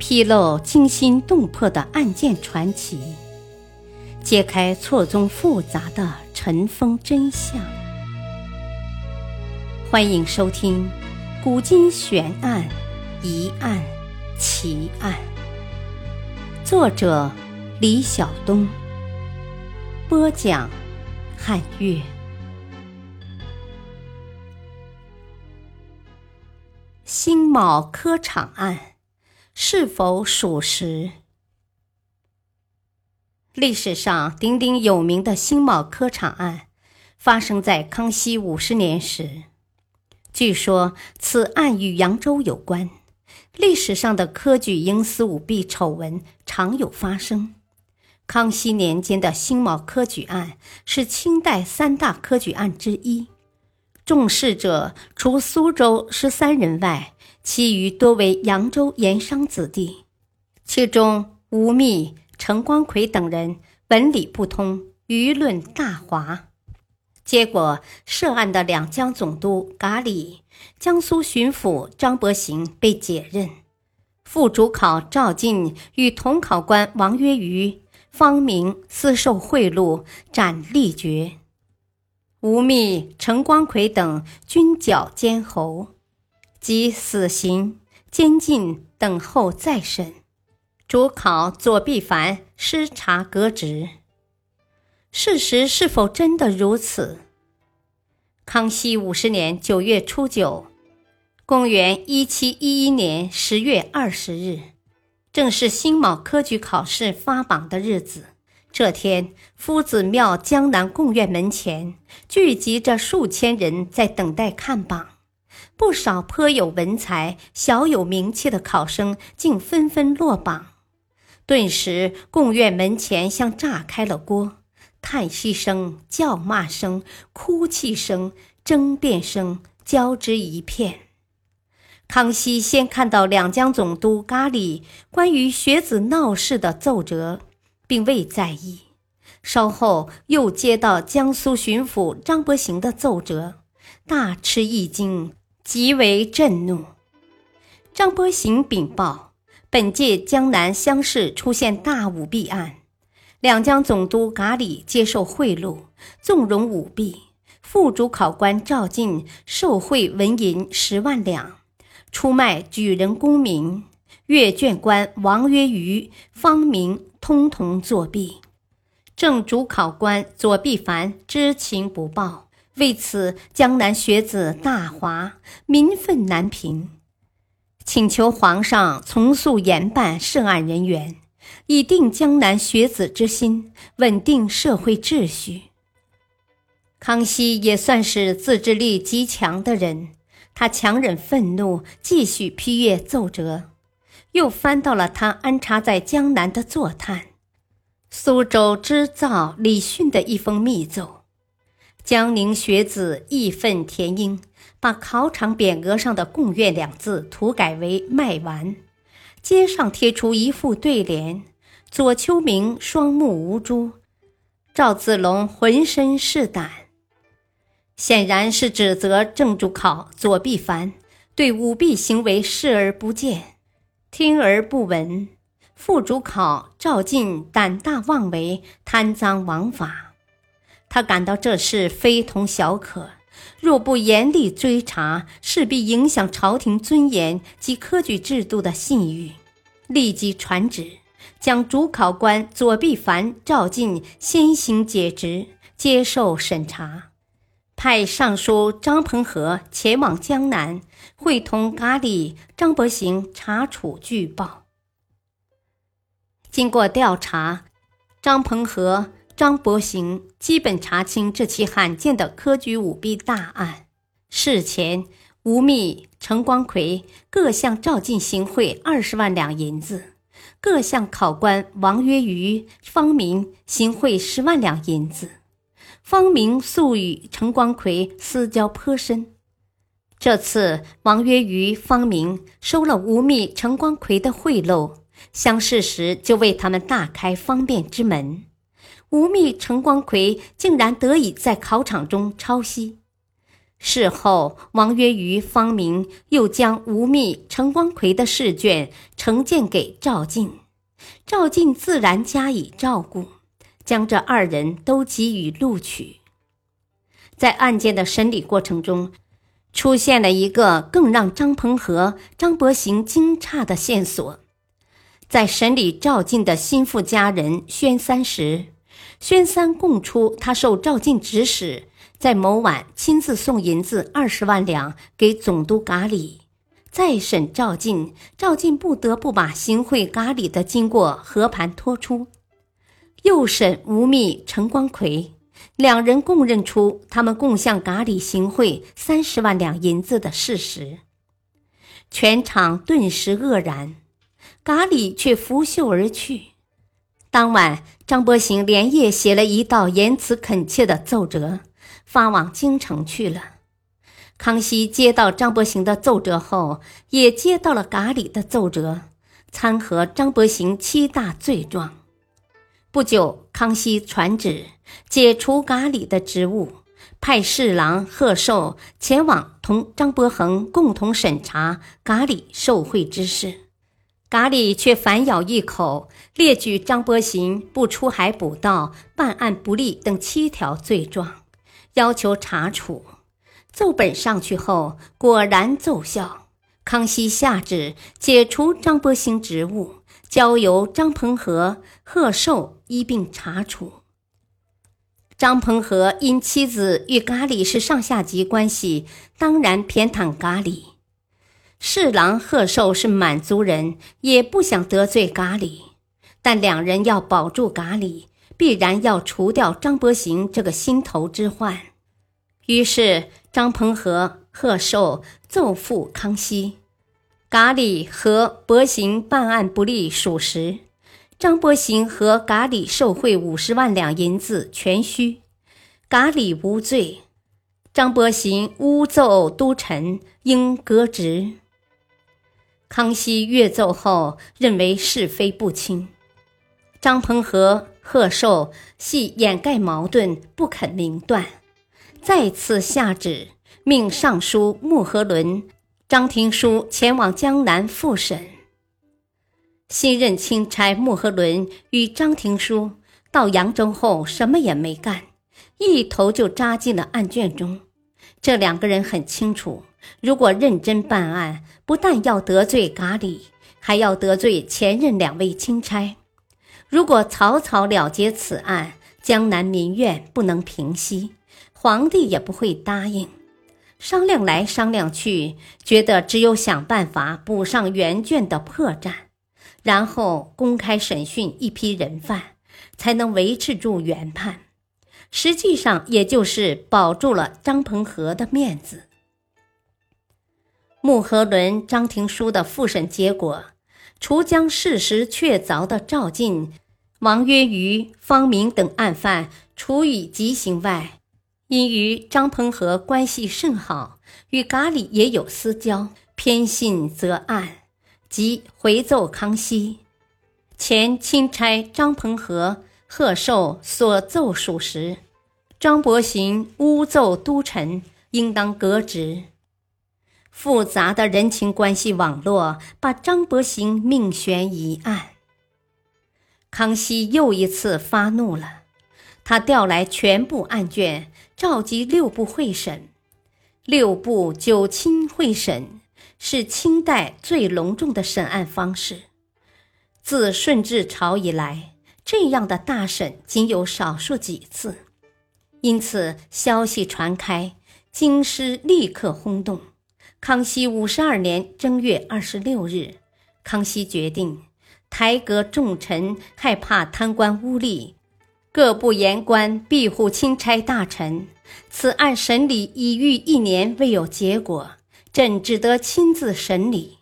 披露惊心动魄的案件传奇，揭开错综复杂的尘封真相。欢迎收听《古今悬案、疑案、奇案》，作者李晓东，播讲汉月。辛卯科场案。是否属实？历史上鼎鼎有名的辛卯科场案，发生在康熙五十年时。据说此案与扬州有关。历史上的科举营私舞弊丑闻常有发生。康熙年间的辛卯科举案是清代三大科举案之一，重视者除苏州十三人外。其余多为扬州盐商子弟，其中吴宓、陈光奎等人文理不通，舆论大哗。结果，涉案的两江总督噶礼、江苏巡抚张伯行被解任，副主考赵进与同考官王约瑜、方明私受贿赂，斩立决。吴宓、陈光奎等均绞监候。即死刑、监禁等候再审，主考左弼凡失察革职。事实是否真的如此？康熙五十年九月初九，公元一七一一年十月二十日，正是辛卯科举考试发榜的日子。这天，夫子庙江南贡院门前聚集着数千人，在等待看榜。不少颇有文才、小有名气的考生竟纷纷落榜，顿时贡院门前像炸开了锅，叹息声、叫骂声、哭泣声、争辩声交织一片。康熙先看到两江总督咖喱关于学子闹事的奏折，并未在意；稍后又接到江苏巡抚张伯行的奏折，大吃一惊。极为震怒。张伯行禀报：本届江南乡试出现大舞弊案，两江总督噶礼接受贿赂，纵容舞弊；副主考官赵进受贿纹银十万两，出卖举人功名；阅卷官王约瑜、方明通通作弊。正主考官左弼凡知情不报。为此，江南学子大哗，民愤难平，请求皇上从速严办涉案人员，以定江南学子之心，稳定社会秩序。康熙也算是自制力极强的人，他强忍愤怒，继续批阅奏折，又翻到了他安插在江南的坐探——苏州织造李训的一封密奏。江宁学子义愤填膺，把考场匾额上的“贡院”两字涂改为“卖完”，街上贴出一副对联：“左丘明双目无珠，赵子龙浑身是胆。”显然是指责正主考左弼凡对舞弊行为视而不见、听而不闻，副主考赵进胆大妄为、贪赃枉法。他感到这事非同小可，若不严厉追查，势必影响朝廷尊严及科举制度的信誉。立即传旨，将主考官左弼凡、赵进先行解职，接受审查。派尚书张鹏和前往江南，会同噶礼、张伯行查处据报。经过调查，张鹏和。张伯行基本查清这起罕见的科举舞弊大案。事前，吴宓、陈光奎各向赵进行贿二十万两银子，各向考官王约瑜、方明行贿十万两银子。方明素与陈光奎私交颇深，这次王约瑜、方明收了吴宓、陈光奎的贿赂，相识时就为他们大开方便之门。吴宓、陈光奎竟然得以在考场中抄袭，事后，王约瑜、方明又将吴宓、陈光奎的试卷呈荐给赵进，赵进自然加以照顾，将这二人都给予录取。在案件的审理过程中，出现了一个更让张鹏和、张伯行惊诧的线索。在审理赵进的心腹家人宣三时，宣三供出他受赵进指使，在某晚亲自送银子二十万两给总督噶里。再审赵进，赵进不得不把行贿噶里的经过和盘托出。又审吴宓、陈光奎。两人供认出他们共向噶里行贿三十万两银子的事实，全场顿时愕然，噶里却拂袖而去。当晚，张伯行连夜写了一道言辞恳切的奏折，发往京城去了。康熙接到张伯行的奏折后，也接到了噶里的奏折，参合张伯行七大罪状。不久，康熙传旨解除噶里的职务，派侍郎贺寿前往同张伯衡共同审查噶里受贿之事。噶里却反咬一口，列举张伯行不出海捕盗、办案不力等七条罪状，要求查处。奏本上去后，果然奏效。康熙下旨解除张伯行职务。交由张鹏和、贺寿一并查处。张鹏和因妻子与噶里是上下级关系，当然偏袒噶里。侍郎贺寿是满族人，也不想得罪噶里，但两人要保住噶里，必然要除掉张伯行这个心头之患。于是，张鹏和、贺寿奏复康熙。噶里和伯行办案不力属实，张伯行和噶里受贿五十万两银子全虚，噶里无罪，张伯行诬奏都臣应革职。康熙阅奏后认为是非不清，张鹏和、贺寿系掩盖矛盾，不肯明断，再次下旨命尚书穆和伦。张廷书前往江南复审。新任钦差穆和伦与张廷书到扬州后，什么也没干，一头就扎进了案卷中。这两个人很清楚，如果认真办案，不但要得罪噶里，还要得罪前任两位钦差。如果草草了结此案，江南民怨不能平息，皇帝也不会答应。商量来商量去，觉得只有想办法补上原卷的破绽，然后公开审讯一批人犯，才能维持住原判。实际上，也就是保住了张鹏和的面子。穆和伦、张廷书的复审结果，除将事实确凿的赵进、王约瑜、方明等案犯处以极刑外，因与张鹏和关系甚好，与噶里也有私交，偏信则暗，即回奏康熙：前钦差张鹏和、贺寿所奏属实，张伯行诬奏都臣，应当革职。复杂的人情关系网络把张伯行命悬一案。康熙又一次发怒了，他调来全部案卷。召集六部会审，六部九卿会审是清代最隆重的审案方式。自顺治朝以来，这样的大审仅有少数几次，因此消息传开，京师立刻轰动。康熙五十二年正月二十六日，康熙决定台阁重臣害怕贪官污吏。各部言官庇护钦差大臣，此案审理已逾一年未有结果，朕只得亲自审理。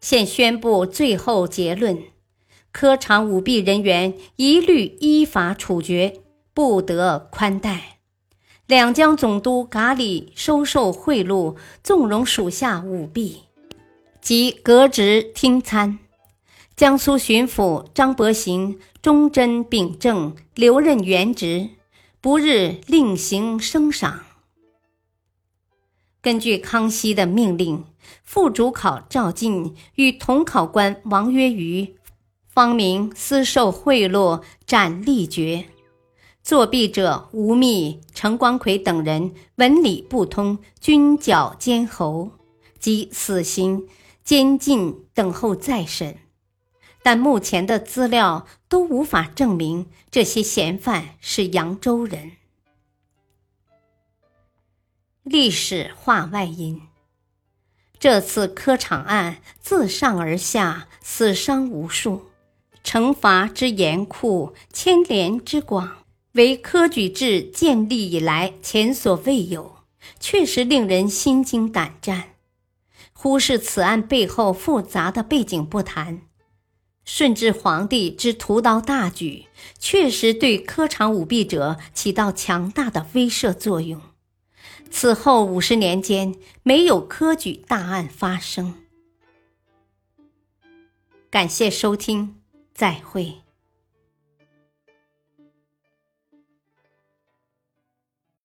现宣布最后结论：科场舞弊人员一律依法处决，不得宽待。两江总督噶里收受贿赂，纵容属下舞弊，即革职听参。江苏巡抚张伯行忠贞秉正，留任原职，不日另行升赏。根据康熙的命令，副主考赵进与同考官王曰瑜、方明私受贿赂，斩立决。作弊者吴宓、程光奎等人文理不通，均绞监侯，即死刑、监禁，等候再审。但目前的资料都无法证明这些嫌犯是扬州人。历史话外音：这次科场案自上而下死伤无数，惩罚之严酷，牵连之广，为科举制建立以来前所未有，确实令人心惊胆战。忽视此案背后复杂的背景不谈，顺治皇帝之屠刀大举，确实对科场舞弊者起到强大的威慑作用。此后五十年间，没有科举大案发生。感谢收听，再会。